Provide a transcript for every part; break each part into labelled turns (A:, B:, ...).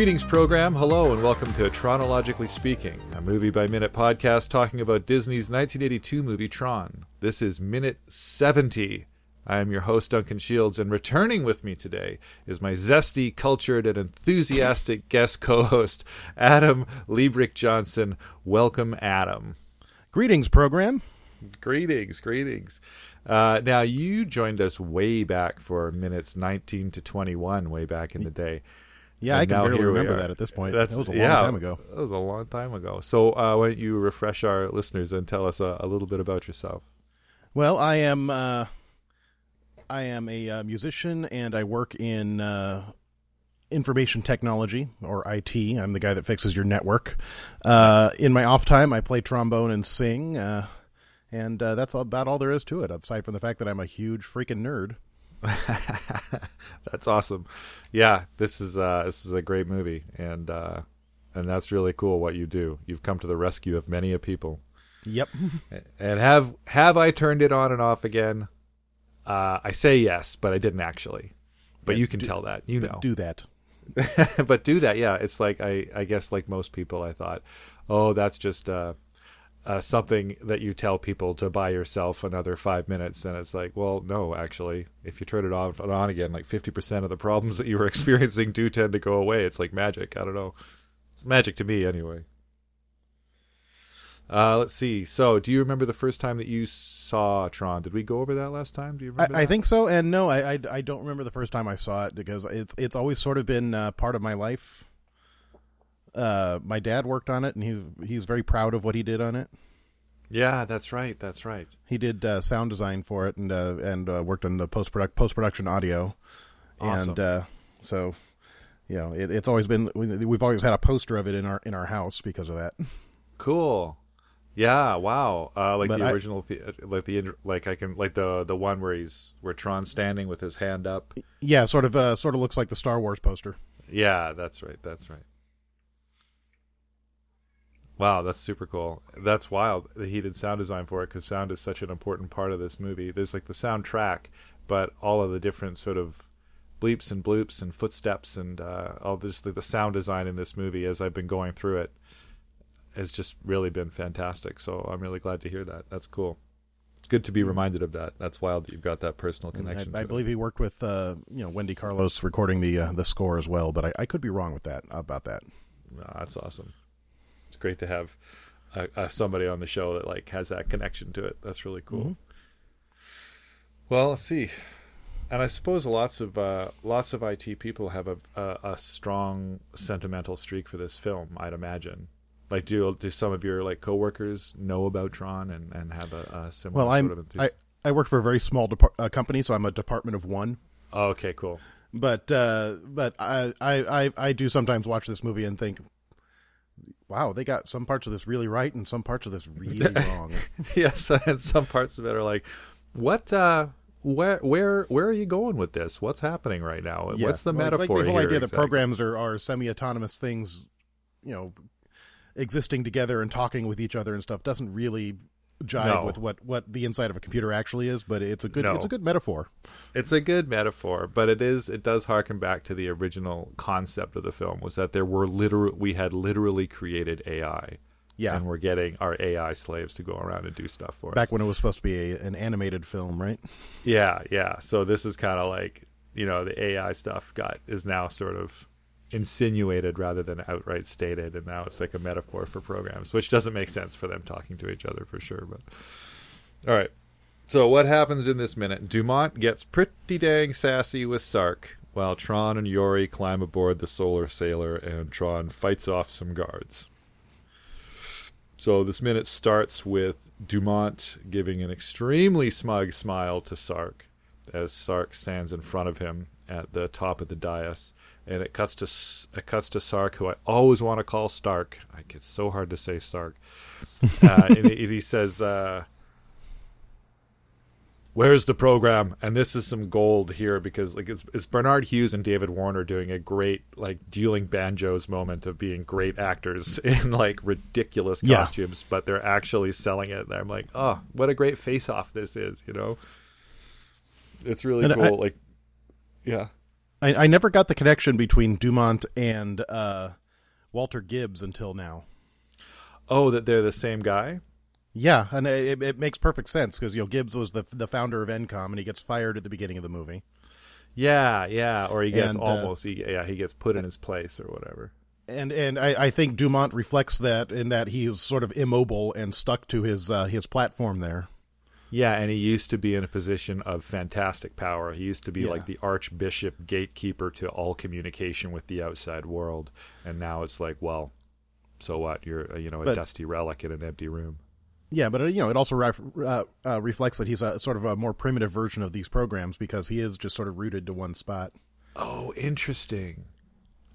A: Greetings, program. Hello, and welcome to Tronologically Speaking, a movie by minute podcast talking about Disney's 1982 movie Tron. This is minute 70. I am your host, Duncan Shields, and returning with me today is my zesty, cultured, and enthusiastic guest co host, Adam Liebrick Johnson. Welcome, Adam.
B: Greetings, program.
A: Greetings, greetings. Uh, now, you joined us way back for minutes 19 to 21, way back in the day.
B: Yeah,
A: And
B: I can barely remember that at this point.
A: That's,
B: that was a long
A: yeah,
B: time ago.
A: That was a long time ago. So, uh, why don't you refresh our listeners and tell us a, a little bit about yourself?
B: Well, I am uh, I am a uh, musician and I work in uh, information technology or IT. I'm the guy that fixes your network. Uh, in my off time, I play trombone and sing, uh, and uh, that's about all there is to it. Aside from the fact that I'm a huge freaking nerd.
A: that's awesome. Yeah, this is uh, this is a great movie, and uh, and that's really cool what you do. You've come to the rescue of many a people.
B: Yep.
A: And have have I turned it on and off again? Uh, I say yes, but I didn't actually. But
B: Yeah,
A: you can
B: do-
A: tell that. You know.
B: Do that.
A: but do that yeah it's like i i guess like most people i thought oh that's just uh uh, something that you tell people to buy yourself another five minutes and it's like well no actually if you turn it off and on again like 50% of the problems that you were experiencing do tend to go away it's like magic i don't know it's magic to me anyway uh, let's see. So, do you remember the first time that you saw Tron? Did we go over that last time? Do you
B: I,
A: remember?
B: I
A: that?
B: think so, and no, I, I I don't remember the first time I saw it because it's it's always sort of been uh, part of my life. Uh, my dad worked on it, and he he's very proud of what he did on it.
A: Yeah, that's right. That's right.
B: He did uh, sound design for it, and uh, and uh, worked on the post product post production audio,
A: Awesome.
B: and uh, so you know it, it's always been we- we've always had a poster of it in our in our house because of that.
A: Cool. Yeah. Wow. Uh, like
B: But
A: the
B: I-
A: original, the, like the in- like I can like the the one where he's where Tron's standing with his hand up.
B: Yeah, sort of uh, sort of looks like the Star Wars poster.
A: Yeah, that's right. That's right. Wow, that's super cool. That's wild. that He did sound design for it because sound is such an important part of this movie. There's like the soundtrack, but all of the different sort of bleeps and bloops and footsteps and uh, all this the, the sound design in this movie as I've been going through it has just really been fantastic. So I'm really glad to hear that. That's cool. It's good to be reminded of that. That's wild that you've got that personal connection.
B: I, I
A: to it.
B: believe he worked with uh, you know Wendy Carlos recording the uh, the score as well, but I, I could be wrong with that about that.
A: No, that's awesome. It's great to have uh, uh, somebody on the show that like has that connection to it. That's really cool.
B: Mhm.
A: Well, let's see. And I suppose lots of uh, lots of IT people have a, a a strong sentimental streak for this film. I'd imagine. Like, do do some of your like coworkers know about Tron and, and have a, a similar
B: Well,
A: sort
B: I'm
A: of
B: I, I work for a very small depart- uh, company, so I'm a department of one.
A: oh, okay, cool.
B: But uh, but I, I I I do sometimes watch this movie and think, wow, they got some parts of this really right and some parts of this really wrong.
A: yes, and some parts of it are like, what? uh where where where are you going with this? What's happening right now?
B: Yeah.
A: What's the
B: Well,
A: metaphor
B: Like the whole
A: here?
B: idea that programs are, are semi-autonomous things, you know, existing together and talking with each other and stuff doesn't really jive
A: No.
B: with what, what the inside of a computer actually is. But it's a good
A: No.
B: it's a good metaphor.
A: It's a good metaphor, but it is it does harken back to the original concept of the film was that there were literal we had literally created AI.
B: Yeah.
A: And we're getting our AI slaves to go around and do stuff for
B: Back
A: us.
B: Back when it was supposed to be a, an animated film, right?
A: Yeah, yeah. So this is kind of like, you know, the AI stuff got is now sort of insinuated rather than outright stated and now it's like a metaphor for programs, which doesn't make sense for them talking to each other for sure, but All right. So what happens in this minute? Dumont gets pretty dang sassy with Sark, while Tron and Yori climb aboard the Solar Sailor, and Tron fights off some guards. So this minute starts with Dumont giving an extremely smug smile to Sark, as Sark stands in front of him at the top of the dais, and it cuts to it cuts to Sark, who I always want to call Stark. Like it's so hard to say Stark. Uh, and he, he says. Uh, where's the program and this is some gold here because like it's, it's barnard hughes and david warner doing a great like dueling banjos moment of being great actors in like ridiculous
B: Yeah.
A: costumes but they're actually selling it and i'm like oh what a great face off this is you know it's really
B: And
A: cool
B: I-
A: like yeah
B: I, I never got the connection between Dumont and uh, Walter Gibbs until now.
A: Oh, that they're the same guy.
B: Yeah, and it, it makes perfect sense because you know Gibbs was the the founder of Encom, and he gets fired at the beginning of the movie.
A: Yeah, yeah, or he gets
B: And, uh,
A: almost, he, yeah, he gets put in his place or whatever.
B: And and I, I think Dumont reflects that in that he is sort of immobile and stuck to his uh, his platform there.
A: Yeah, and he used to be in a position of fantastic power. He used to be
B: Yeah.
A: like the archbishop gatekeeper to all communication with the outside world, and now it's like, well, so what? You're uh, you know a
B: But-
A: dusty relic in an empty room.
B: Yeah, but uh, you know, it also ref, uh, uh, reflects that he's a sort of a more primitive version of these programs because he is just sort of rooted to one spot.
A: Oh, interesting.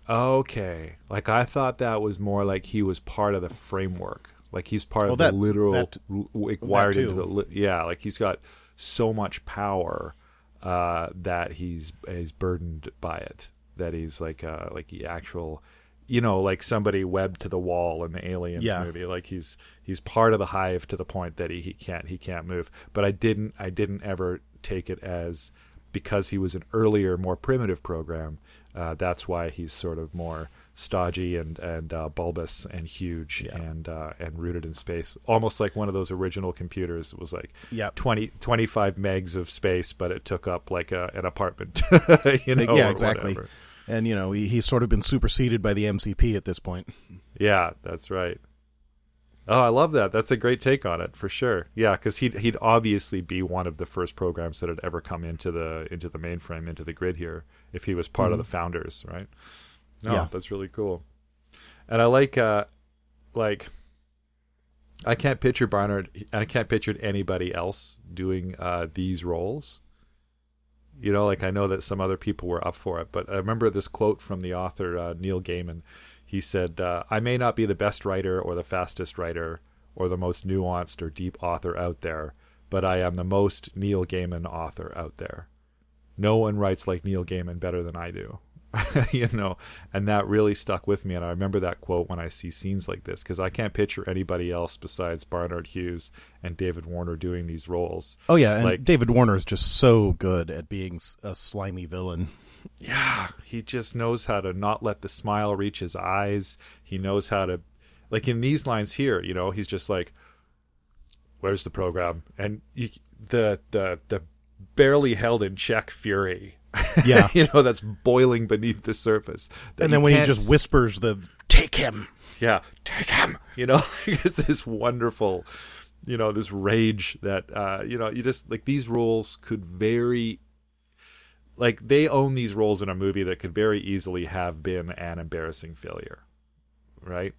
A: Okay, like I thought that was more like he was part of the framework. Like he's part
B: Well,
A: of
B: that-
A: the literal,
B: that-
A: like, wired into the li- yeah. Like he's got so much power uh, that he's he's burdened by it. That he's like uh, like the actual, you know, like somebody webbed to the wall in the Aliens
B: Yeah.
A: movie. Like he's he's part of the hive to the point that he, he can't he can't move. But I didn't I didn't ever take it as because he was an earlier, more primitive program. Uh, that's why he's sort of more stodgy and and uh, bulbous and huge
B: Yeah.
A: and uh, and rooted in space, almost like one of those original computers. It was like
B: Yep.
A: 20, 25 megs of space, but it took up like a, an apartment. you know,
B: yeah, exactly.
A: whatever.
B: And you know, he, he's sort of been superseded by the MCP at this point.
A: Yeah, that's right. Oh, I love that. That's a great take on it for sure. Yeah, because he'd he'd obviously be one of the first programs that had ever come into the into the mainframe into the grid here if he was part of the founders, right? No,
B: Yeah.
A: that's really cool. And I like uh like I can't picture Barnard and I can't picture anybody else doing uh these roles. You know, like I know that some other people were up for it, but I remember this quote from the author uh, Neil Gaiman. He said, uh, "I may not be the best writer or the fastest writer or the most nuanced or deep author out there, but I am the most Neil Gaiman author out there. No one writes like Neil Gaiman better than I do." you know, and that really stuck with me. And I remember that quote when I see scenes like this because I can't picture anybody else besides Barnard Hughes and David Warner doing these roles.
B: Oh yeah, and
A: Like-
B: David Warner is just so good at being a slimy villain.
A: Yeah, he just knows how to not let the smile reach his eyes. He knows how to, like in these lines here, you know, he's just like, "Where's the program?" And you, the the the barely held in check fury,
B: Yeah.
A: you know, that's boiling beneath the surface.
B: and then when he just whispers the "Take him,"
A: yeah, take him. You know, it's this wonderful, you know, this rage that, uh, you know, you just like these roles could very, like they own these roles in a movie that could very easily have been an embarrassing failure, right?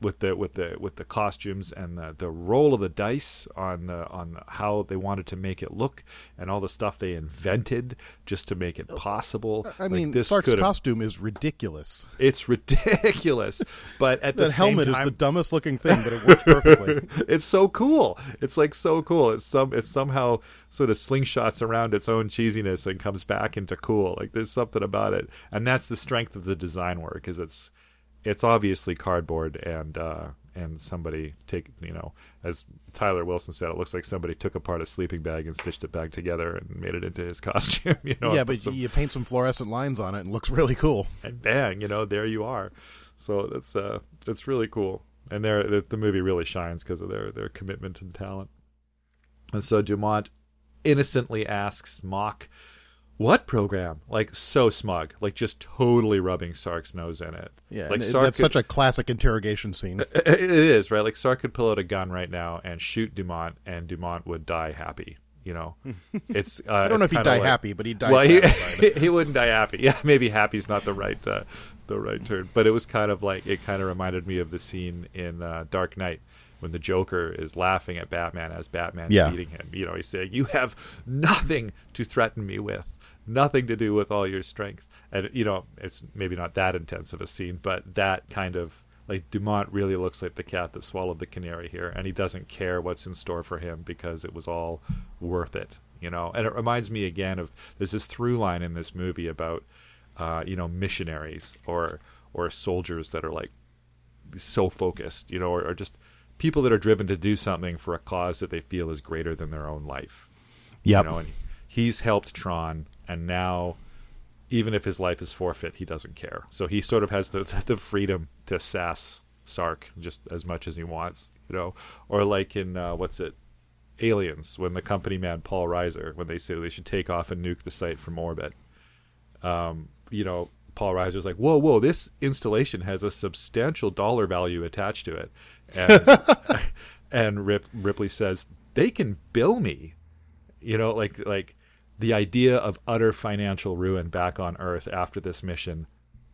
A: With the with the with the costumes and the, the roll of the dice on the, on how they wanted to make it look and all the stuff they invented just to make it oh, possible.
B: I
A: Like,
B: mean,
A: this
B: Stark's costume is ridiculous.
A: it's ridiculous, but at the
B: helmet
A: time,
B: is the dumbest looking thing, but it works perfectly.
A: it's so cool. It's like so cool. It's some it somehow sort of slingshots around its own cheesiness and comes back into cool. Like there's something about it, and that's the strength of the design work. Is it's it's obviously cardboard and uh, and somebody take you know as Tyler Wilson said, it looks like somebody took apart a sleeping bag and stitched it back together and made it into his costume. You know,
B: yeah, but
A: some-
B: you paint some fluorescent lines on it and it looks really cool.
A: and bang, you know, there you are. So that's uh, it's really cool, and there the, the movie really shines because of their their commitment and talent. And so Dumont innocently asks Mock, "What program?" Like so smug, like just totally rubbing Sark's nose in it.
B: Yeah,
A: like Sark
B: that's
A: could-
B: such a classic interrogation scene.
A: it is right. Like Sark could pull out a gun right now and shoot Dumont, and Dumont would die happy. You know, it's. Uh,
B: I don't know if he'd die happy, but he'd die
A: well, he, he wouldn't die happy. Yeah, maybe happy's not the right uh, the right term, but it was kind of like it kind of reminded me of the scene in uh, Dark Knight when the Joker is laughing at Batman as Batman
B: Yeah.
A: beating him. You know, he's saying, "You have nothing to threaten me with, nothing to do with all your strength." And you know, it's maybe not that intense of a scene, but that kind of like Dumont really looks like the cat that swallowed the canary here, and he doesn't care what's in store for him because it was all worth it, you know. And it reminds me again of there's this through line in this movie about uh, you know missionaries or or soldiers that are like so focused, you know, or, or just people that are driven to do something for a cause that they feel is greater than their own life.
B: Yeah.
A: You know, and he's helped Tron, and now even if his life is forfeit, he doesn't care. So he sort of has the the freedom to sass Sark just as much as he wants, you know. Or like in uh, what's it, Aliens, when the company man Paul Reiser, when they say they should take off and nuke the site from orbit, um, you know, Paul Reiser's like, whoa, whoa, this installation has a substantial dollar value attached to it, and and Rip, Ripley says they can bill me, you know, like like the idea of utter financial ruin back on Earth after this mission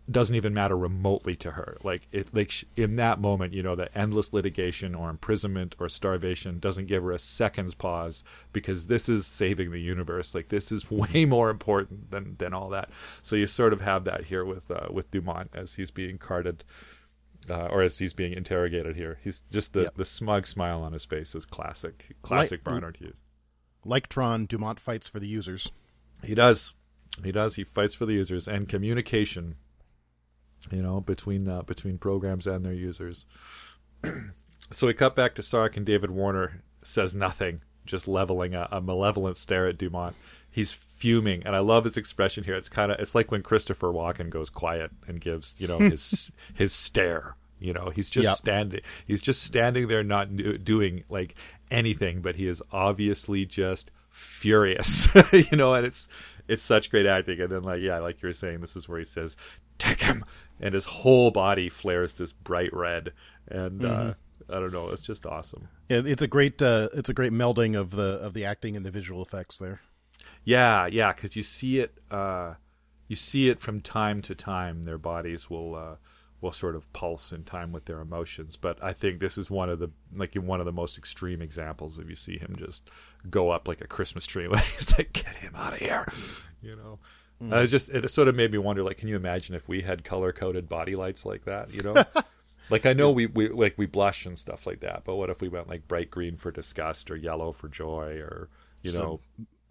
A: doesn't even matter remotely to her. Like it, like sh- in that moment, you know, that endless litigation or imprisonment or starvation doesn't give her a second's pause because this is saving the universe. Like this is way more important than than all that. So you sort of have that here with uh, with Dumont as he's being carted. Uh, or as he's being interrogated here, he's just the,
B: Yep.
A: the smug smile on his face is classic, classic
B: Like-
A: Barnard Hughes.
B: Like Tron, Dumont fights for the users.
A: He does. He does. He fights for the users and communication. You know, between uh, between programs and their users. so we cut back to Sark and David Warner says nothing, just leveling a, a malevolent stare at Dumont. He's fuming, and I love his expression here. It's kind of it's like when Christopher Walken goes quiet and gives you know his his stare. You know, he's just
B: Yep.
A: standing. He's just standing there, not do- doing like anything, but he is obviously just furious. you know, and it's it's such great acting. And then, like, yeah, like you were saying, this is where he says, "Take him," and his whole body flares this bright red, and uh, I don't know, it's just awesome.
B: Yeah, it's a great uh, it's a great melding of the of the acting and the visual effects there.
A: Yeah, yeah, because you see it, uh, you see it from time to time. Their bodies will uh, will sort of pulse in time with their emotions. But I think this is one of the like one of the most extreme examples of you see him just go up like a Christmas tree. Like he's like, get him out of here, you know. Uh, it's just it sort of made me wonder. Like, can you imagine if we had color coded body lights like that? You know. Like I know we, we like we blush and stuff like that, but what if we went like bright green for disgust or yellow for joy or you
B: Just
A: know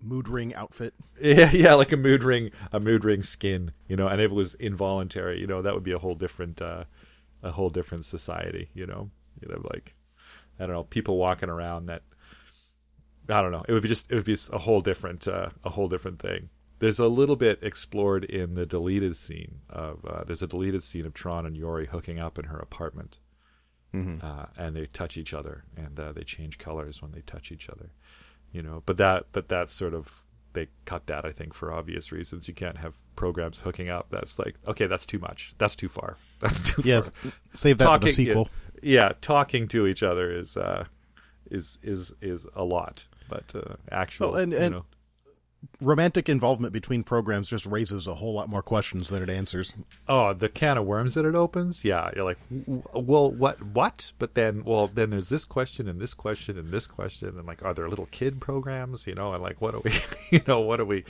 B: Mood ring outfit.
A: yeah, yeah, like a mood ring, a mood ring skin, you know, and if it was involuntary, you know, that would be a whole different, uh, a whole different society, you know, you know, like, I don't know, people walking around that, I don't know, it would be just, it would be a whole different, uh, a whole different thing. There's a little bit explored in the deleted scene of, uh, there's a deleted scene of Tron and Yori hooking up in her apartment, uh, and they touch each other, and uh, they change colors when they touch each other you know but that but that's sort of they cut that i think for obvious reasons. You can't have programs hooking up that's like okay that's too much. That's too far. That's too
B: Yes,
A: far
B: save that for the sequel.
A: yeah, talking to each other is uh is is is a lot but uh actual
B: Well, and-
A: you know,
B: Romantic involvement between programs just raises a whole lot more questions than it answers.
A: oh the can of worms that it opens? Yeah you're like well what what? But then well then there's this question and this question and this question and like are there little kid programs you know? And like what are we you know what are we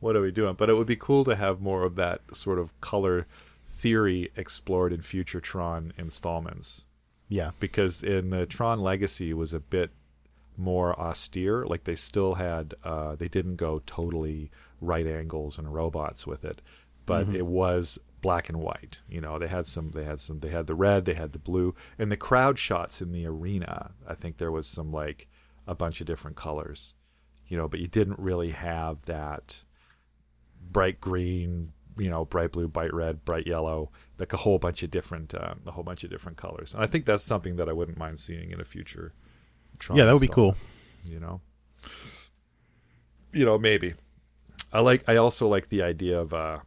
A: what are we doing? But it would be cool to have more of that sort of color theory explored in future tron installments.
B: Yeah,
A: because in the Tron Legacy was a bit more austere. Like they still had, uh, they didn't go totally right angles and robots with it, but it was black and white. You know, they had some, they had some, they had the red, they had the blue, and the crowd shots in the arena. I think there was some like a bunch of different colors. You know, but you didn't really have that bright green, you know, bright blue, bright red, bright yellow, like a whole bunch of different, um, a whole bunch of different colors. And I think that's something that I wouldn't mind seeing in a future. Tron
B: yeah, that would be cool.
A: You know, you know, maybe. I like. I also like the idea of, uh,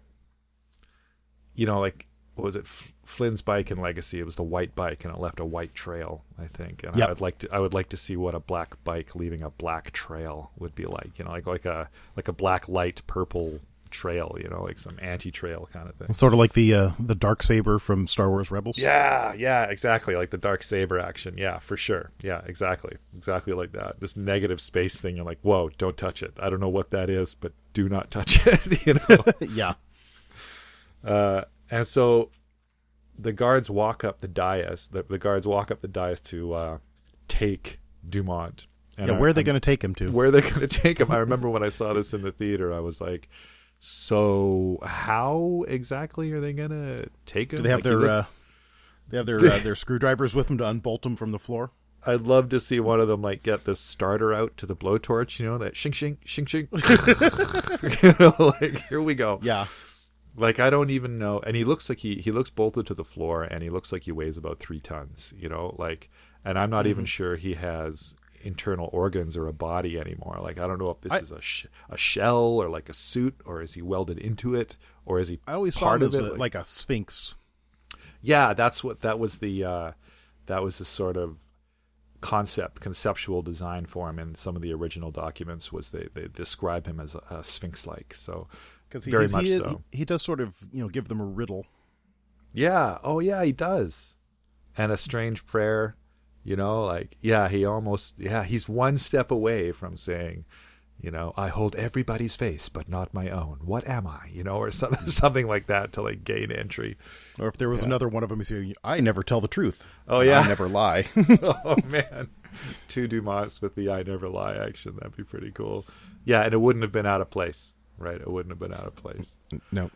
A: you know, like what was it? F- Flynn's bike in Legacy. It was the white bike, and it left a white trail. I think, and
B: Yep.
A: I'd like to. I would like to see what a black bike leaving a black trail would be like. You know, like like a like a black light purple trail. You know, like some anti trail kind of thing.
B: Sort of like the uh, the dark saber from Star Wars Rebels.
A: Yeah, yeah, exactly. Like the dark saber action. Yeah, for sure. Yeah, exactly. Exactly like that. This negative space thing. You're like, whoa, don't touch it. I don't know what that is, but do not touch it. you know.
B: yeah.
A: Uh, and so the guards walk up the dais. The, the guards walk up the dais to uh, take Dumont. And
B: Yeah, where are they going to take him to?
A: where are they going to take him? I remember when I saw this in the theater, I was like, so how exactly are they going to take him?
B: Do they have
A: Like,
B: their uh, they have their uh, their screwdrivers with them to unbolt them from the floor?
A: I'd love to see one of them like get the starter out to the blowtorch, you know, that shing shing shing shing. you know, like here we go.
B: Yeah.
A: Like I don't even know, and he looks like he he looks bolted to the floor, and he looks like he weighs about three tons. You know, like, and I'm not even sure he has internal organs or a body anymore. Like I don't know if this
B: I-
A: is a sh- a shell or like a suit, or is he welded into it, or is he
B: I always
A: part of it?
B: a, like a sphinx.
A: Yeah, that's what that was the uh, that was the sort of concept conceptual design for him in some of the original documents was they, they describe him as a, a sphinx like so
B: Because he,
A: Very much
B: he,
A: so.
B: he, he does sort of you know give them a riddle.
A: yeah oh yeah he does and a strange prayer you know like yeah he almost yeah he's one step away from saying you know i hold everybody's face but not my own what am i you know or something something like that to like gain entry
B: Or if there was another one of them, he'd "I never tell the truth.
A: Oh, yeah.
B: I never lie."
A: oh man, two Dumas with the "I never lie" action. That'd be pretty cool. Yeah, and it wouldn't have been out of place, right? It wouldn't have been out of place.
B: no,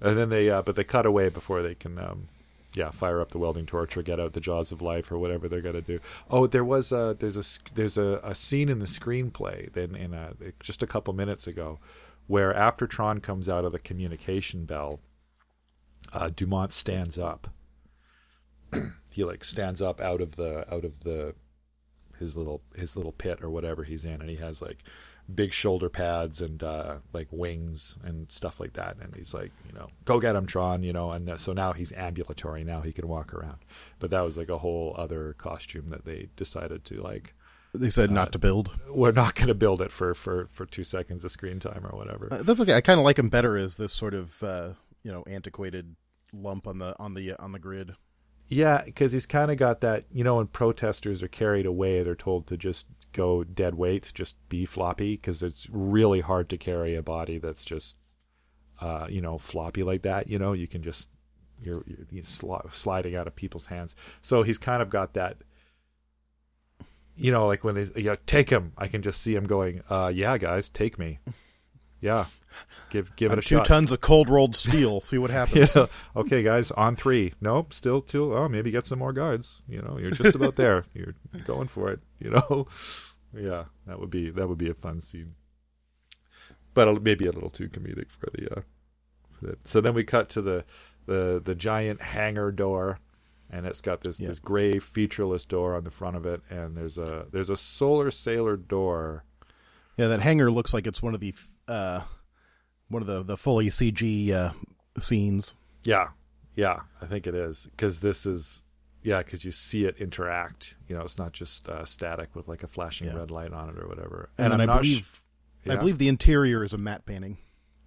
A: And then they, uh, but they cut away before they can, um, yeah, fire up the welding torch or get out the jaws of life or whatever they're gonna do. Oh, there was a there's a there's a, a scene in the screenplay then in a, just a couple minutes ago where after Tron comes out of the communication bell, uh, Dumont stands up. he like stands up out of the out of the his little his little pit or whatever he's in, and he has like big shoulder pads and uh, like wings and stuff like that. And he's like, you know, go get him, Tron, you know. And uh, so now he's ambulatory. Now he can walk around. But that was like a whole other costume that they decided to like.
B: they said not to build.
A: We're not going to build it for for for two seconds of screen time or whatever.
B: Uh, that's okay. I kind of like him better as this sort of uh, you know antiquated lump on the on the on the grid.
A: Yeah, because he's kind of got that, you know, when protesters are carried away, they're told to just go dead weight, just be floppy, because it's really hard to carry a body that's just, uh, you know, floppy like that. You know, you can just, you're, you're, you're sli- sliding out of people's hands. So he's kind of got that, you know, like when they, yeah, take him. I can just see him going, uh, yeah, guys, take me. Yeah, give give it a
B: two
A: shot.
B: tons of cold rolled steel. See what happens.
A: Yeah. Okay, guys, on three. Nope, still two. Oh, maybe get some more guards. You know, you're just about there. You're, going for it. You know, yeah, that would be that would be a fun scene, but a- maybe a little too comedic for the. Uh, for that. So then we cut to the the the giant hangar door, and it's got this
B: Yeah.
A: this gray featureless door on the front of it, and there's a there's a solar sailor door.
B: Yeah, that hangar looks like it's one of the uh, one of the the fully CG uh, scenes.
A: Yeah, yeah, I think it is because this is yeah because you see it interact. You know, it's not just uh, static with like a flashing
B: Yeah.
A: red light on it or whatever.
B: And,
A: I'm
B: I
A: not sh-
B: believe I believe the interior is a matte painting.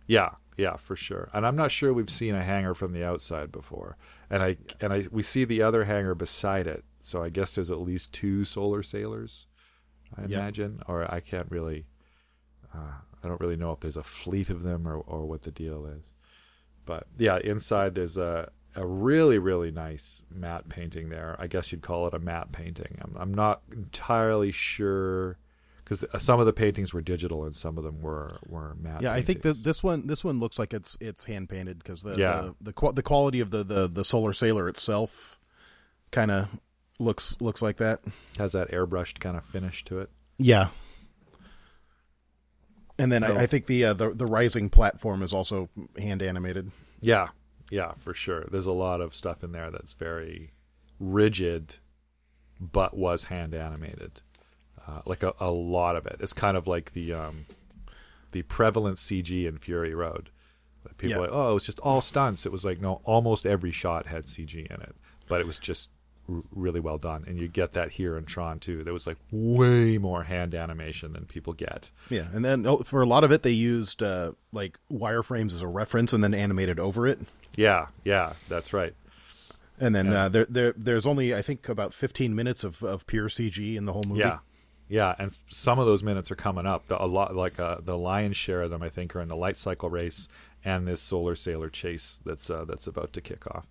A: Yeah, yeah, for sure. And I'm not sure we've seen a hangar from the outside before. And I and I we see the other hangar beside it. So I guess there's at least two solar sailors. I
B: Yeah.
A: imagine, or I can't really. Uh, I don't really know if there's a fleet of them or or what the deal is. But yeah, inside there's a a really really nice matte painting there. I guess you'd call it a matte painting. I'm I'm not entirely sure because uh, some of the paintings were digital and some of them were were matte.
B: Yeah, I think that this one this one looks like it's it's hand painted because the
A: Yeah.
B: the the, the quality of the, the the solar sailor itself kind of looks looks like that.
A: has that airbrushed kind of finish to it.
B: Yeah. And then. I, I think the, uh, the the rising platform is also hand animated.
A: Yeah, yeah, for sure. There's a lot of stuff in there that's very rigid, but was hand animated. Uh, like a, a lot of it. It's kind of like the um, the prevalent CG in Fury Road. People
B: Yeah.
A: are like, oh, it was just all stunts. It was like no, almost every shot had CG in it, but it was just r- really well done. And you get that here in Tron too. There was like way more hand animation than people get.
B: Yeah, and then oh, for a lot of it, they used uh, like wireframes as a reference, and then animated over it.
A: Yeah, yeah, that's right.
B: And then
A: Yeah.
B: uh, there, there, there's only I think about 15 minutes of, of pure CG in the whole movie.
A: Yeah, yeah, and some of those minutes are coming up. The, a lot, like uh, the lion's share of them, I think, are in the light cycle race and this solar sailor chase that's uh, that's about to kick off.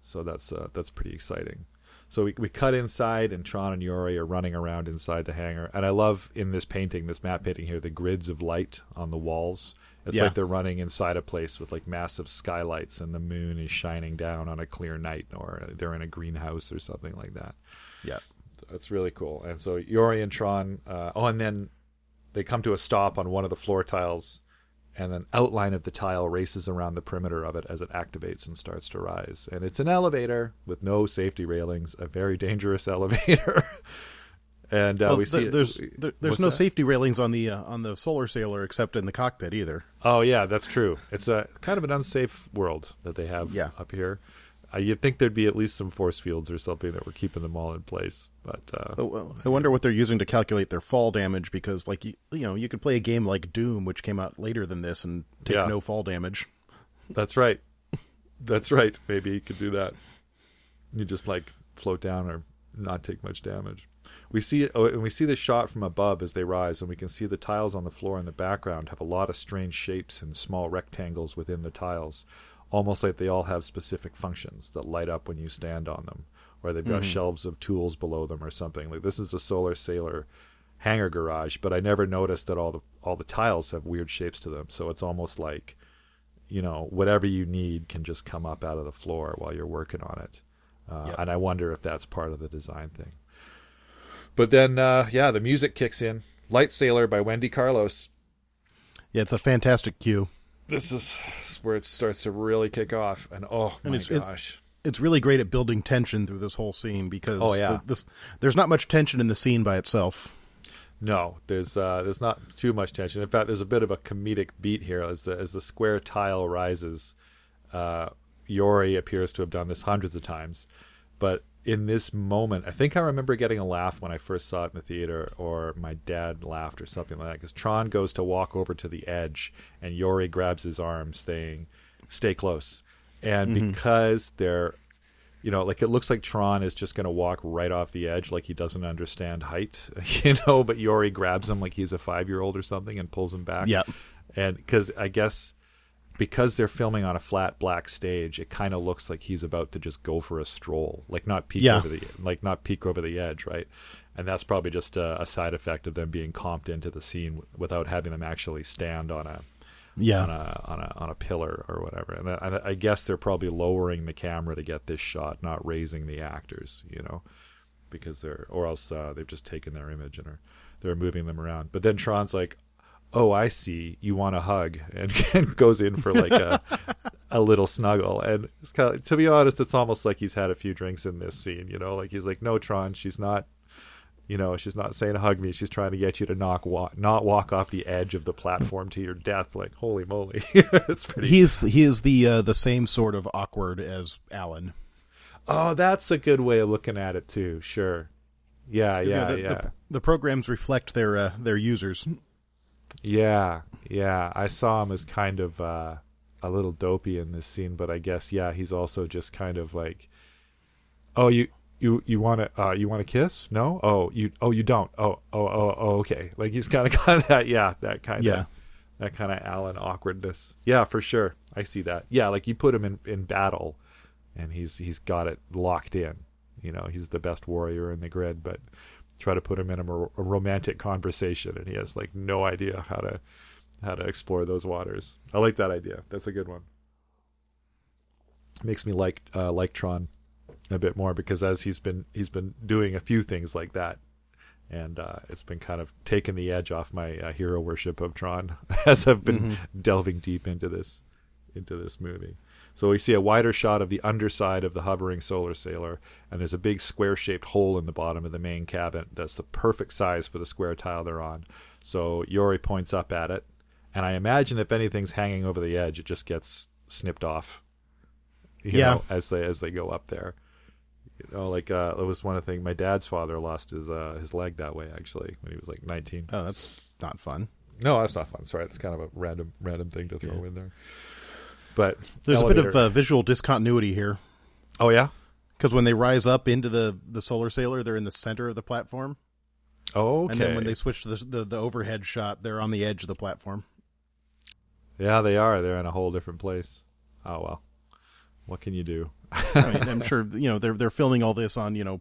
A: So that's uh, that's pretty exciting. So we we cut inside, and Tron and Yori are running around inside the hangar. And I love in this painting, this matte painting here, the grids of light on the walls. It's
B: Yeah.
A: like they're running inside a place with like massive skylights, and the moon is shining down on a clear night, or they're in a greenhouse or something like that.
B: yeah,
A: That's really cool. And so Yori and Tron, uh, oh, and then they come to a stop on one of the floor tiles, and an outline of the tile races around the perimeter of it as it activates and starts to rise. And it's an elevator with no safety railings, a very dangerous elevator. and uh,
B: Well,
A: we see
B: there's there, there's no
A: that?
B: safety railings on the uh, on the solar sailor except in the cockpit either.
A: Oh yeah, that's true. It's a kind of an unsafe world that they have
B: Yeah.
A: up here. Uh, you'd think there'd be at least some force fields or something that were keeping them all in place, but uh,
B: Oh, well, I wonder what they're using to calculate their fall damage because, like you, you know, you could play a game like Doom, which came out later than this, and take
A: Yeah.
B: no fall damage.
A: That's right. That's right. Maybe you could do that. You just like float down or not take much damage. We see oh, and we see the shot from above as they rise, and we can see the tiles on the floor in the background have a lot of strange shapes and small rectangles within the tiles, almost like they all have specific functions that light up when you stand on them, or they've got shelves of tools below them or something. Like this is a Solar Sailor hangar garage, but I never noticed that all the all the tiles have weird shapes to them. So it's almost like you know, whatever you need can just come up out of the floor while you're working on it. Uh,
B: Yep.
A: And I wonder if that's part of the design thing. But then, uh, yeah, the music kicks in. Light Sailor by Wendy Carlos.
B: Yeah, it's a fantastic cue.
A: This is where it starts to really kick off. And oh
B: And
A: my
B: it's- it's-
A: gosh.
B: It's really great at building tension through this whole scene because
A: Oh, yeah.
B: the- this there's not much tension in the scene by itself.
A: No, there's uh, there's not too much tension. In fact, there's a bit of a comedic beat here as the as the square tile rises. Uh, Yori appears to have done this hundreds of times, but in this moment, I think I remember getting a laugh when I first saw it in the theater, or my dad laughed or something like that. Because Tron goes to walk over to the edge, and Yori grabs his arm, saying, "Stay close." And mm-hmm. because they're you know, like it looks like Tron is just going to walk right off the edge, like he doesn't understand height, you know. But Yori grabs him like he's a five year old or something and pulls him back.
B: Yeah.
A: and because I guess because they're filming on a flat black stage, it kind of looks like he's about to just go for a stroll, like not peek
B: Yeah.
A: over the like not peek over the edge, right? And that's probably just a, a side effect of them being comped into the scene w- without having them actually stand on a
B: Yeah,
A: on a on a on a pillar or whatever. And I, I guess they're probably lowering the camera to get this shot, not raising the actors, you know, because they're or else uh, they've just taken their image and are they're moving them around. But then Tron's like, "Oh, I see. You want a hug," and, and goes in for like a a little snuggle. And it's kind of, to be honest, it's almost like he's had a few drinks in this scene, you know, like he's like, "No, Tron, she's not." You know, she's not saying hug me. She's trying to get you to knock walk, not walk off the edge of the platform to your death. Like, holy moly, it's pretty.
B: he's he is the uh, the same sort of awkward as Alan.
A: Oh, that's a good way of looking at it too. Sure. Yeah,
B: You know,
A: yeah,
B: the,
A: yeah,
B: The, the programs reflect their uh, their users.
A: Yeah, yeah. I saw him as kind of uh, a little dopey in this scene, but I guess yeah, he's also just kind of like, oh, you. You you want to uh, you want to kiss? No. Oh you oh you don't. Oh oh oh, oh okay. Like he's kind of got that yeah that kind of
B: Yeah.
A: that kind of Alan awkwardness. Yeah, for sure. I see that. Yeah, like you put him in in battle, and he's he's got it locked in. You know, he's the best warrior in the grid, but try to put him in a, a romantic conversation, and he has like no idea how to how to explore those waters. I like that idea. That's a good one. Makes me like uh, like Tron a bit more because as he's been he's been doing a few things like that and uh, it's been kind of taking the edge off my uh, hero worship of Tron as I've been delving deep into this into this movie. So we see a wider shot of the underside of the hovering solar sailor, and there's a big square-shaped hole in the bottom of the main cabin that's the perfect size for the square tile they're on. So Yori points up at it, and I imagine if anything's hanging over the edge, it just gets snipped off. You
B: Yeah.
A: know, as they as they go up there. You know, like uh, it was one of the things. My dad's father lost his uh, his leg that way actually when he was like 19.
B: Oh, that's not fun.
A: No, that's not fun. Sorry, that's kind of a random random thing to throw in there. But
B: There's a bit of uh, visual discontinuity here
A: oh yeah,
B: because when they rise up into the the solar sailor, they're in the center of the platform,
A: oh okay.
B: and then when they switch to the, the the overhead shot, they're on the edge of the platform.
A: yeah, they are. They're in a whole different place. Oh well, what can you do?
B: I mean, I'm sure you know they're they're filming all this on you know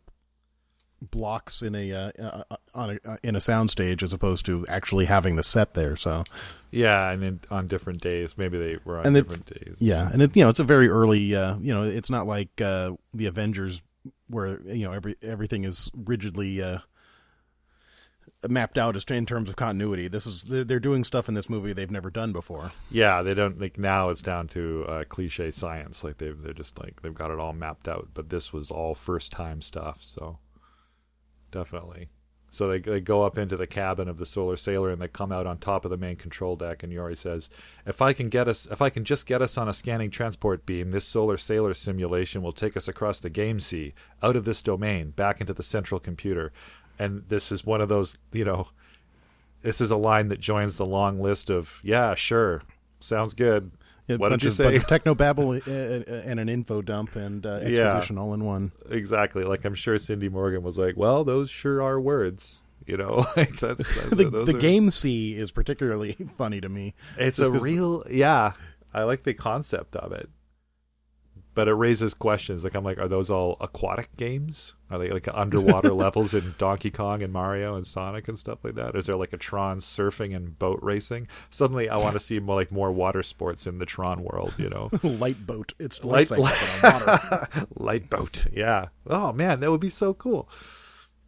B: blocks in a uh, uh, on a uh, in a soundstage as opposed to actually having the set there. So
A: Yeah, and then on different days, maybe they were on
B: And
A: different days.
B: yeah, and it you know it's a very early uh, you know it's not like uh, the Avengers where you know every everything is rigidly uh, mapped out as in terms of continuity. This is they're they're doing stuff in this movie they've never done before.
A: Yeah, they don't like now. It's down to uh, cliche science. Like they've they're just like they've got it all mapped out. But this was all first time stuff. So definitely. So they they go up into the cabin of the Solar Sailor and they come out on top of the main control deck. And Yori says, "If I can get us, if I can just get us on a scanning transport beam, this Solar Sailor simulation will take us across the game sea, out of this domain, back into the central computer." And this is one of those, you know, this is a line that joins the long list of, "Yeah, sure, sounds good."
B: A
A: What
B: bunch
A: did you
B: of,
A: say?
B: bunch of techno babble uh, uh, and an info dump and uh,
A: Yeah.
B: exposition all in one.
A: Exactly. Like I'm sure Cindy Morgan was like, "Well, those sure are words." You know, like that's, that's
B: The, the
A: are-
B: game sea is particularly funny to me.
A: It's a real, yeah. I like the concept of it, but it raises questions. Like I'm like, are those all aquatic games? Are they like underwater levels in Donkey Kong and Mario and Sonic and stuff like that? Is there like a Tron surfing and boat racing? Suddenly, I want to see more like more water sports in the Tron world. You know,
B: light boat. It's
A: Light-
B: light, water.
A: light boat. Yeah. Oh man, that would be so cool.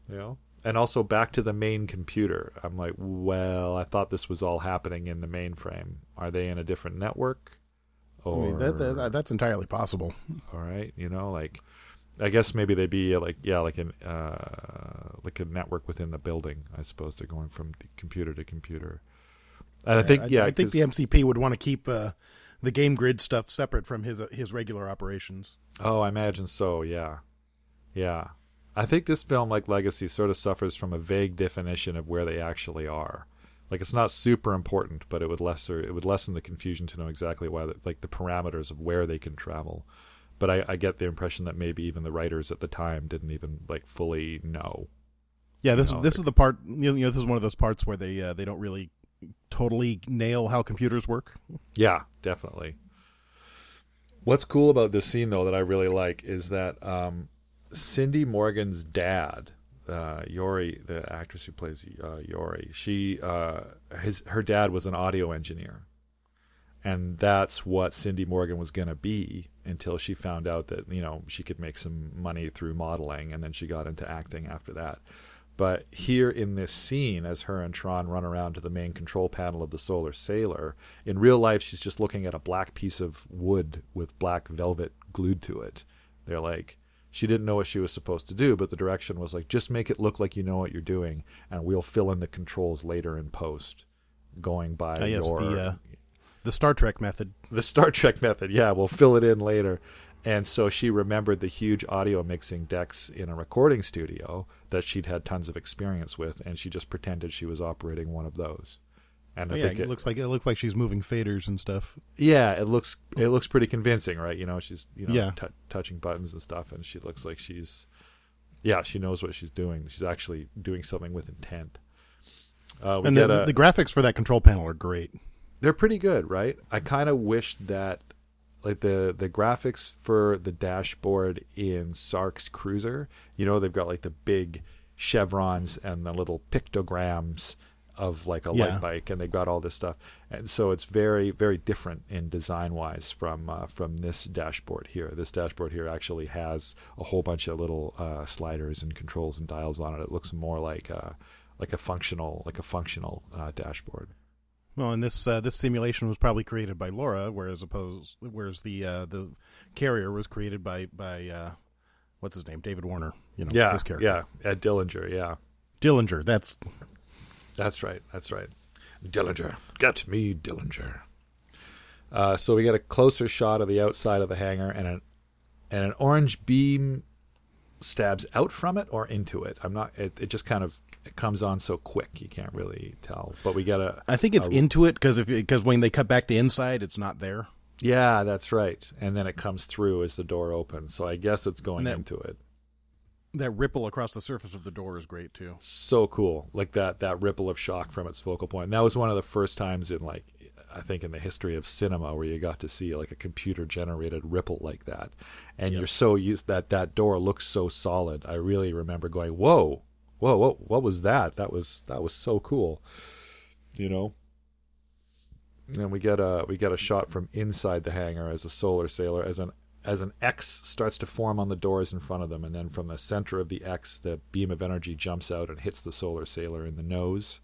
A: You know. And also back to the main computer. I'm like, well, I thought this was all happening in the mainframe. Are they in a different network?
B: I mean, that, that, that's entirely possible.
A: all right, you know, like I guess maybe they'd be uh, like yeah, like an uh, like a network within the building. I suppose they're going from computer to computer. And I think yeah,
B: I, think the MCP would want to keep uh, the game grid stuff separate from his uh, his regular operations.
A: Oh, I imagine so. Yeah, yeah. I think this film, like Legacy, sort of suffers from a vague definition of where they actually are. Like it's not super important, but it would lesser it would lessen the confusion to know exactly why, the, like the parameters of where they can travel. But I, I get the impression that maybe even the writers at the time didn't even like fully know.
B: Yeah, this
A: know,
B: is this
A: like-
B: is the part. You know, this is one of those parts where they uh, they don't really totally nail how computers work.
A: Yeah, definitely. What's cool about this scene, though, that I really like is that um, Cindy Morgan's dad, uh, Yori, the actress who plays uh, Yori, she uh, his her dad was an audio engineer, and that's what Cindy Morgan was gonna be until she found out that you know she could make some money through modeling, and then she got into acting after that. But here in this scene, as her and Tron run around to the main control panel of the Solar Sailor, in real life she's just looking at a black piece of wood with black velvet glued to it. They're like, she didn't know what she was supposed to do, but the direction was like, just make it look like you know what you're doing, and we'll fill in the controls later in post, going by
B: Ah, yes,
A: your
B: the, uh, The Star Trek method.
A: the Star Trek method. Yeah, we'll fill it in later. And so she remembered the huge audio mixing decks in a recording studio that she'd had tons of experience with, and she just pretended she was operating one of those. And I
B: Oh, yeah,
A: think
B: it,
A: it,
B: looks like it looks like she's moving faders and stuff.
A: yeah, it looks it looks pretty convincing, right? You know, she's you know
B: Yeah.
A: tou- touching buttons and stuff, and she looks like she's yeah, she knows what she's doing. She's actually doing something with intent. Uh, we
B: and the,
A: a,
B: the graphics for that control panel are great.
A: they're pretty good, right? I kind of wish that like the the graphics for the dashboard in Sark's Cruiser, you know, they've got like the big chevrons and the little pictograms of like a
B: Yeah.
A: light bike, and they've got all this stuff, and so it's very very different in design wise from uh, from this dashboard here. This dashboard here actually has a whole bunch of little uh, sliders and controls and dials on it. It looks more like a like a functional like a functional uh, dashboard.
B: Well, and this uh, this simulation was probably created by Lora, whereas opposed whereas the uh, the carrier was created by by uh, what's his name, David Warner. You know,
A: Yeah, yeah, Ed Dillinger. Yeah,
B: Dillinger. That's
A: that's right. That's right. Dillinger, get me Dillinger. Uh, so we get a closer shot of the outside of the hangar, and an and an orange beam stabs out from it or into it. I'm not. It, it just kind of it comes on so quick you can't really tell. But we get a.
B: I think it's
A: a-
B: into it because if because when they cut back to inside, it's not there.
A: Yeah, that's right. And then it comes through as the door opens. So I guess it's going
B: that-
A: into it.
B: That ripple across the surface of the door is great too.
A: so cool like that that ripple of shock from its focal point. and that was one of the first times in like i think in the history of cinema where you got to see like a computer generated ripple like that and
B: Yep.
A: you're so used that that door looks so solid i really remember going whoa whoa what, what was that that was that was so cool you know and we get a we get a shot from inside the hangar as a solar sailor as an as an X starts to form on the doors in front of them, and then from the center of the X, the beam of energy jumps out and hits the solar sailor in the nose.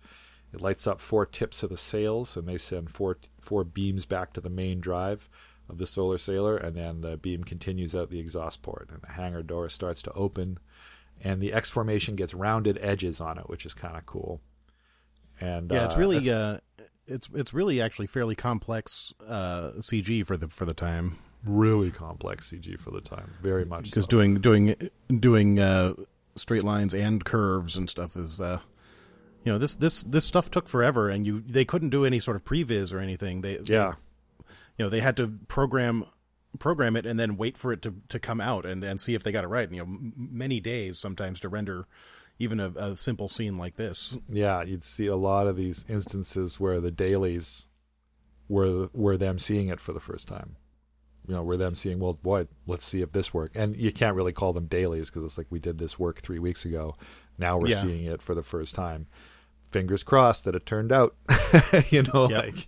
A: It lights up four tips of the sails, and they send four four beams back to the main drive of the solar sailor, and then the beam continues out the exhaust port, and the hangar door starts to open, and the X formation gets rounded edges on it, which is kind of cool. And
B: Yeah, it's
A: uh,
B: really uh, it's it's really actually fairly complex uh, CG for the for the time
A: really complex CG for the time, very much.
B: because
A: so.
B: doing doing doing uh, straight lines and curves and stuff is uh, you know this this this stuff took forever and you they couldn't do any sort of previs or anything. They
A: yeah,
B: you know they had to program program it and then wait for it to, to come out and then see if they got it right. And, You know, m- many days sometimes to render even a, a simple scene like this.
A: yeah, you'd see a lot of these instances where the dailies were were them seeing it for the first time. You know, were them seeing, well, boy, let's see if this work. And you can't really call them dailies because it's like we did this work three weeks ago. Now we're
B: Yeah.
A: seeing it for the first time. Fingers crossed that it turned out. you know,
B: Yep.
A: like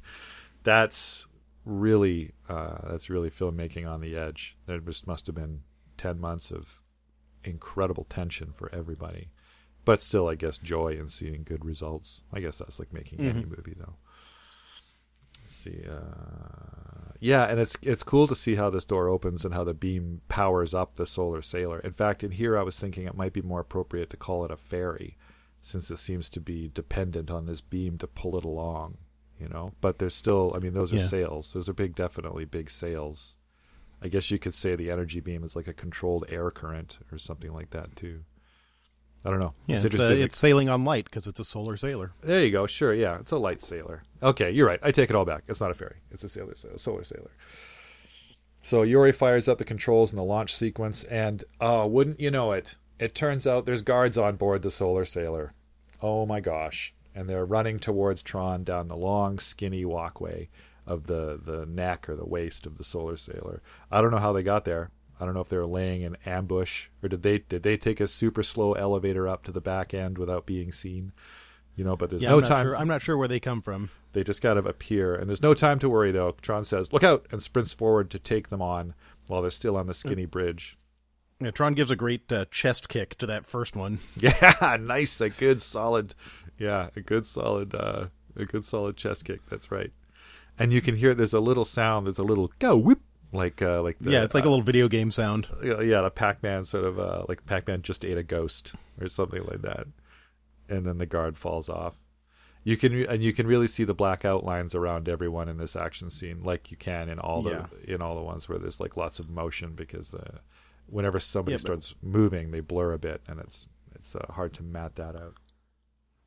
A: that's really uh, that's really filmmaking on the edge. There just must have been ten months of incredible tension for everybody, but still, I guess joy in seeing good results. I guess that's like making any movie, though. Let's see. Uh, yeah, and it's it's cool to see how this door opens and how the beam powers up the solar sailor. In fact, in here, I was thinking it might be more appropriate to call it a ferry, since it seems to be dependent on this beam to pull it along. You know, but there's still. I mean, those are
B: Yeah.
A: sails. Those are big, definitely big sails. I guess you could say the energy beam is like a controlled air current or something like that too. I don't know.
B: Yeah,
A: It's
B: it's, uh,
A: interesting.
B: it's sailing on light because it's a solar sailor.
A: There you go. Sure, yeah, it's a light sailor. Okay, you're right. I take it all back. It's not a ferry. It's a sailor, a solar sailor. So Yori fires up the controls in the launch sequence, and oh, wouldn't you know it? It turns out there's guards on board the solar sailor. Oh my gosh! And they're running towards Tron down the long, skinny walkway of the the neck or the waist of the solar sailor. I don't know how they got there. I don't know if they were laying an ambush or did they did they take a super slow elevator up to the back end without being seen? You know, but there's
B: Yeah,
A: no
B: I'm
A: time.
B: sure. I'm not sure where they come from.
A: They just kind of appear, and there's no time to worry though. Tron says, "Look out!" and sprints forward to take them on while they're still on the skinny bridge.
B: Yeah, Tron gives a great uh, chest kick to that first one.
A: Yeah, nice, a good solid, yeah, a good solid, uh, a good solid chest kick. That's right. And you can hear there's a little sound. There's a little go whip, like uh, like the,
B: yeah, it's like
A: uh,
B: a little video game sound.
A: yeah, the Pac-Man sort of uh, like Pac-Man just ate a ghost or something like that, and then the guard falls off. You can and you can really see the black outlines around everyone in this action scene, like you can in all the
B: Yeah.
A: in all the ones where there's like lots of motion because the whenever somebody
B: Yeah, but-
A: starts moving, they blur a bit, and it's it's uh, hard to matte that out.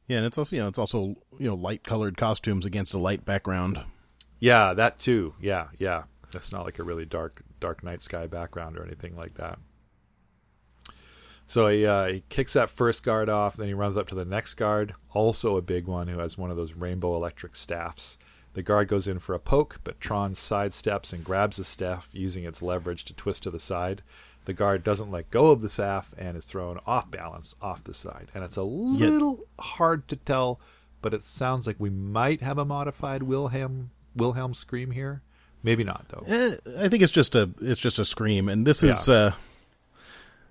B: Yeah, and it's also you know it's also you know light colored costumes against a light background.
A: Yeah, that too. Yeah, yeah. It's not like a really dark dark night sky background or anything like that. So he uh, he kicks that first guard off, then he runs up to the next guard, also a big one who has one of those rainbow electric staffs. The guard goes in for a poke, but Tron sidesteps and grabs the staff using its leverage to twist to the side. The guard doesn't let go of the staff and is thrown off balance off the side. And it's a little hard to tell, but it sounds like we might have a modified Wilhelm Wilhelm scream here. Maybe not though.
B: Eh, I think it's just a it's just a scream, and this is uh,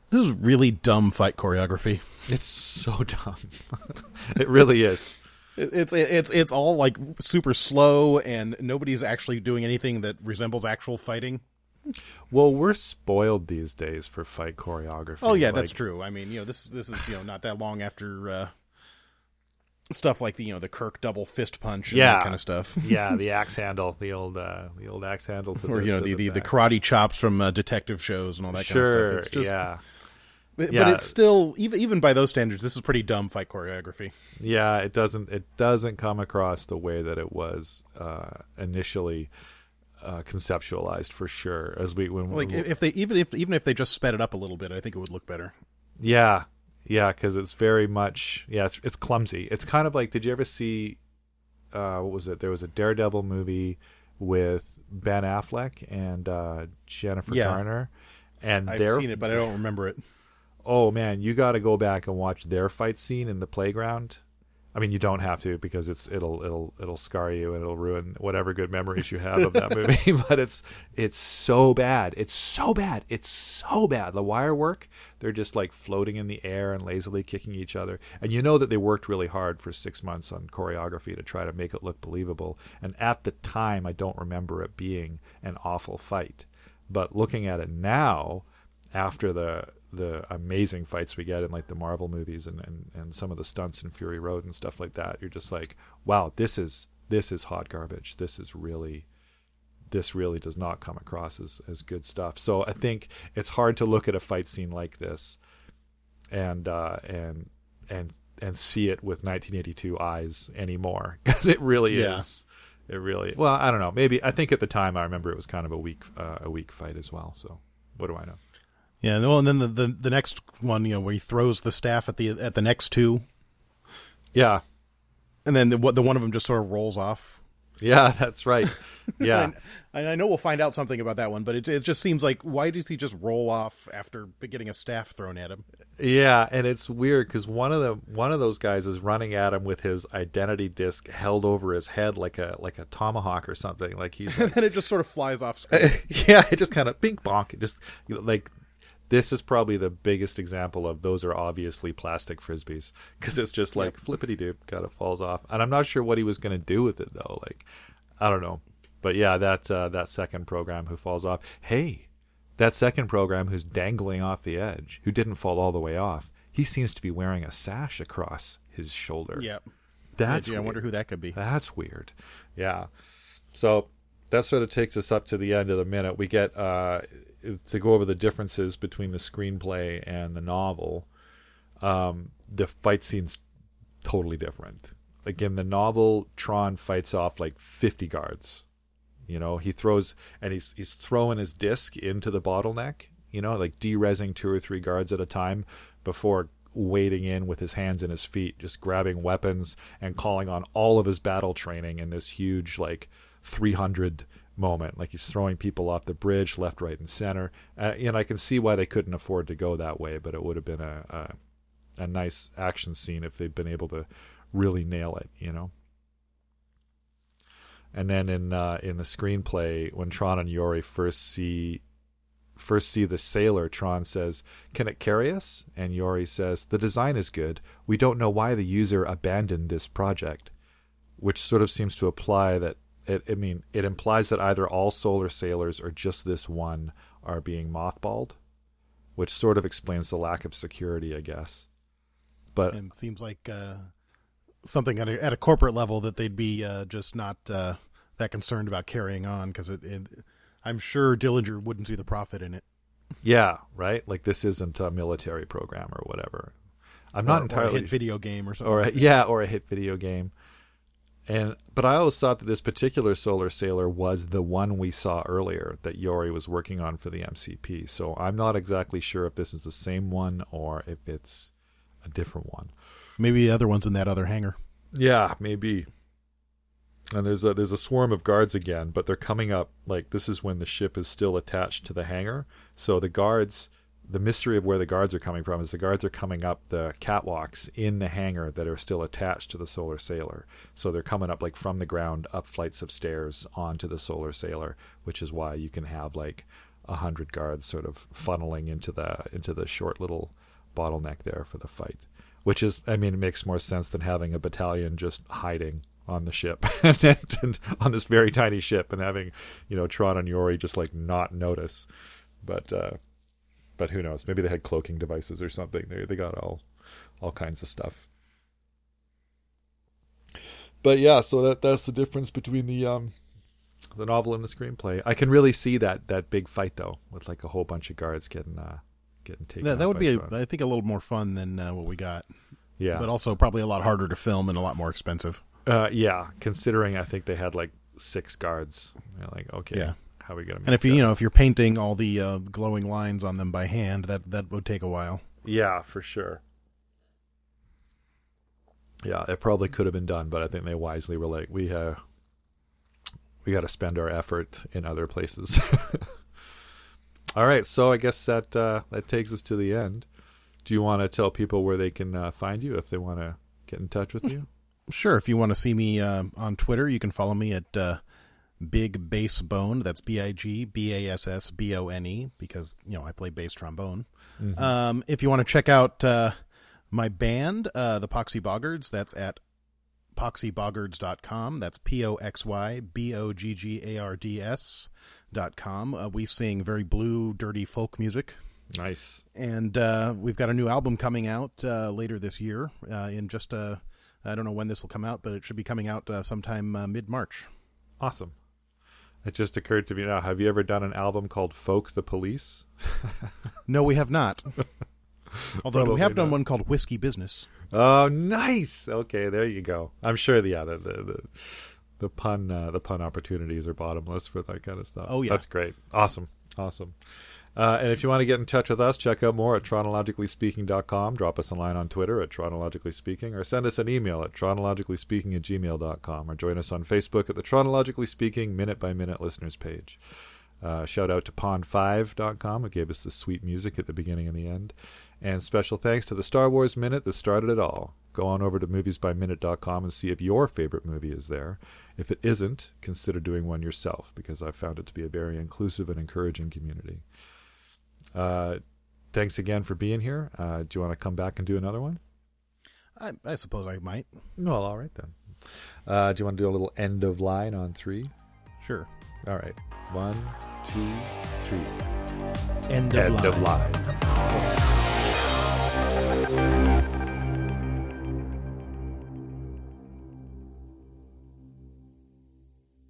B: this is really dumb fight choreography.
A: It's so dumb. it really is.
B: It's it's it's all like super slow, and nobody's actually doing anything that resembles actual fighting.
A: Well, we're spoiled these days for fight choreography.
B: Oh yeah,
A: Like,
B: that's true. I mean, you know, this this is you know not that long after uh, stuff like the you know the Kirk double fist punch, and
A: Yeah.
B: that kind of stuff.
A: yeah, the axe handle, the old, uh, the old axe handle, to
B: or
A: the,
B: you know the the, the
A: back.
B: karate chops from uh, detective shows and all that
A: sure,
B: kind of stuff. It's just,
A: yeah,
B: but,
A: yeah.
B: but it's still even even by those standards, this is pretty dumb fight choreography.
A: yeah. It doesn't, it doesn't come across the way that it was uh, initially uh, conceptualized for sure. As we when
B: Like if they even if even if they just sped it up a little bit, I think it would look better.
A: Yeah, yeah, because it's very much yeah, it's it's clumsy. It's kind of like did you ever see uh, what was it? There was a Daredevil movie with Ben Affleck and uh, Jennifer
B: Yeah.
A: Garner, and
B: I've
A: their
B: seen it, but I don't remember it.
A: oh man, you got to go back and watch their fight scene in the playground. I mean, you don't have to because it's it'll it'll it'll scar you and it'll ruin whatever good memories you have of that movie. but it's it's so bad. It's so bad. It's so bad. The wire work, they're just like floating in the air and lazily kicking each other. And you know that they worked really hard for six months on choreography to try to make it look believable. And at the time, I don't remember it being an awful fight. But looking at it now, after the the amazing fights we get in like the Marvel movies and, and, and some of the stunts in Fury Road and stuff like that. You're just like, wow, this is this is hot garbage. This is really this really does not come across as, as good stuff. So I think it's hard to look at a fight scene like this and uh, and and and see it with 1982 eyes anymore because it really
B: Yeah.
A: is. It really well, I don't know. Maybe I think at the time I remember it was kind of a weak uh, a weak fight as well. So what do I know?
B: Yeah, well, and then the, the the next one, you know, where he throws the staff at the at the next two,
A: Yeah,
B: and then the, what the one of them just sort of rolls off.
A: Yeah, that's right. Yeah.
B: And, and I know we'll find out something about that one, but it it just seems like why does he just roll off after getting a staff thrown at him?
A: yeah, and it's weird cuz one of the one of those guys is running at him with his identity disc held over his head like a like a tomahawk or something. Like he's
B: And then it just sort of flies off screen.
A: yeah, it just kind of bink bonk. It just like this is probably the biggest example of those are obviously plastic frisbees because it's just like flippity doop, kind of falls off. And I'm not sure what he was going to do with it though. Like I don't know, but yeah, that uh, that second program who falls off. Hey, that second program who's dangling off the edge, who didn't fall all the way off. He seems to be wearing a sash across his shoulder.
B: yeah,
A: that's
B: yeah. I wonder who that could be.
A: That's weird. Yeah. So that sort of takes us up to the end of the minute. We get uh, to go over the differences between the screenplay and the novel. Um, the fight scene's totally different. Like in the novel, Tron fights off like 50 guards. You know, he throws and he's he's throwing his disc into the bottleneck. You know, like derezzing two or three guards at a time before wading in with his hands and his feet, just grabbing weapons and calling on all of his battle training in this huge like 300 moment. Like he's throwing people off the bridge, left, right, and center. Uh, and I can see why they couldn't afford to go that way, but it would have been a, a a nice action scene if they'd been able to really nail it. You know. And then in uh, in the screenplay, when Tron and Yori first see first see the sailor, Tron says, "Can it carry us?" And Yori says, "The design is good. We don't know why the user abandoned this project," which sort of seems to apply that. It, I mean, it implies that either all solar sailors or just this one are being mothballed, which sort of explains the lack of security, I guess. But
B: And it seems like uh, something at a, at a corporate level that they'd be uh, just not uh, that concerned about carrying on because it, it, I'm sure Dillinger wouldn't see the profit in it.
A: yeah, right. Like this isn't a military program or whatever. I'm
B: Or-
A: not
B: or a
A: entirely
B: hit video game or something.
A: or a, yeah, or a hit video game. And but I always thought that this particular Solar Sailor was the one we saw earlier that Yori was working on for the MCP. So I'm not exactly sure if this is the same one or if it's a different one.
B: Maybe the other one's in that other hangar.
A: Yeah, maybe. And there's a there's a swarm of guards again, but they're coming up like this is when the ship is still attached to the hangar. So the guards the mystery of where the guards are coming from is the guards are coming up the catwalks in the hangar that are still attached to the solar sailor. So they're coming up like from the ground up flights of stairs onto the solar sailor, which is why you can have like a hundred guards sort of funneling into the into the short little bottleneck there for the fight. Which is I mean it makes more sense than having a battalion just hiding on the ship and, and on this very tiny ship and having, you know, Tron and Yori just like not notice. But uh but who knows? Maybe they had cloaking devices or something. They they got all all kinds of stuff. But yeah, so that that's the difference between the um the novel and the screenplay. I can really see that that big fight though, with like a whole bunch of guards getting uh getting taken.
B: That, that would be, a. I think, a little more fun than uh, what we got,
A: yeah,
B: but also probably a lot harder to film and a lot more expensive.
A: uh, yeah. Considering I think they had like six guards. You're like, okay,
B: Yeah.
A: How we gonna? Make
B: And if you you know if you're painting all the uh, glowing lines on them by hand, that that would take a while.
A: Yeah, for sure. Yeah, it probably could have been done, but I think they wisely were like, we uh, we got to spend our effort in other places. All right, so I guess that uh, that takes us to the end. Do you want to tell people where they can uh, find you if they want to get in touch with you?
B: Sure. If you want to see me uh, on Twitter, you can follow me at uh, Big Bass Bone. That's B I G B A S S B O N E because you know I play bass trombone. Um, if you want to check out uh, my band, uh, the Poxy Boggards, that's at poxyboggards.com. That's P O X Y B O G G A R D S dot com. Uh, we sing very blue, dirty folk music.
A: Nice.
B: And uh, we've got a new album coming out uh, later this year. Uh, in just uh, I don't know when this will come out, but it should be coming out uh, sometime uh, mid March.
A: Awesome. It just occurred to me now. Have you ever done an album called Folk the Police?
B: No, we have not. Although we have done one called Whiskey Business.
A: Oh, nice. Okay, there you go. I'm sure. Yeah, the the the, the pun uh, the pun opportunities are bottomless for that kind of stuff.
B: Oh, yeah.
A: that's great. Awesome, awesome. Uh, and if you want to get in touch with us, check out more at chronologicallyspeaking.com. Drop us a line on Twitter at chronologicallyspeaking, or send us an email at chronologicallyspeaking at gmail.com, or join us on Facebook at the Chronologically Speaking Minute by Minute Listeners page. Uh, shout out to pond5.com, who gave us the sweet music at the beginning and the end. And special thanks to the Star Wars Minute that started it all. Go on over to moviesbyminute.com and see if your favorite movie is there. If it isn't, consider doing one yourself, because I've found it to be a very inclusive and encouraging community. Uh, thanks again for being here. Uh, do you want to come back and do another one?
B: I, I suppose I might.
A: Well, all right then. Uh, do you want to do a little end of line on three?
B: Sure.
A: All right. One, two, three.
B: End of
A: end
B: line.
A: Of line.